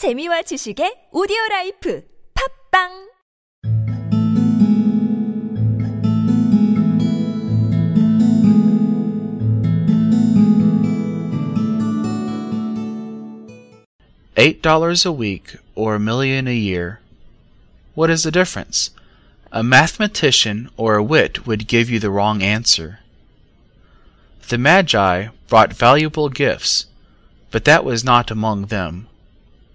재미와 지식의 오디오 라이프 팝빵 Eight dollars a week or a million a year. What is the difference? A mathematician or a wit would give you the wrong answer. The Magi brought valuable gifts, but that was not among them.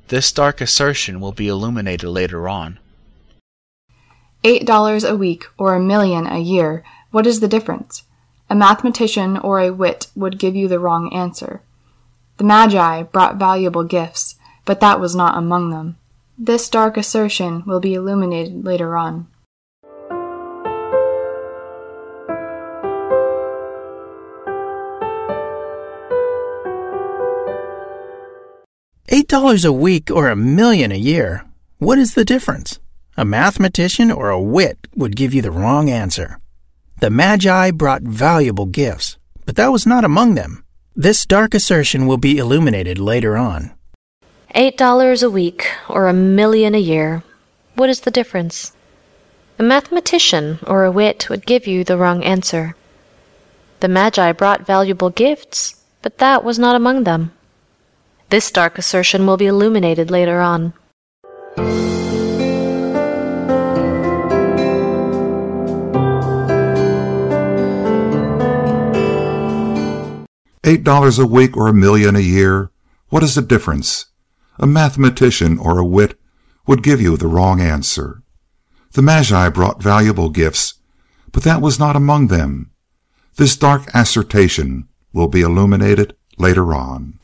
This dark assertion will be illuminated later on. Eight dollars a week or a million a year. What is the difference? A mathematician or a wit would give you the wrong answer. The Magi brought valuable gifts, but that was not among them. This dark assertion will be illuminated later on. Eight dollars a week or a million a year. What is the difference? A mathematician or a wit would give you the wrong answer. The Magi brought valuable gifts, but that was not among them. This dark assertion will be illuminated later on. Eight dollars a week or a million a year. What is the difference? A mathematician or a wit would give you the wrong answer. The Magi brought valuable gifts, but that was not among them. This dark assertion will be illuminated later on. Eight dollars a week or a million a year? What is the difference? A mathematician or a wit would give you the wrong answer. The Magi brought valuable gifts, but that was not among them. This dark assertion will be illuminated later on.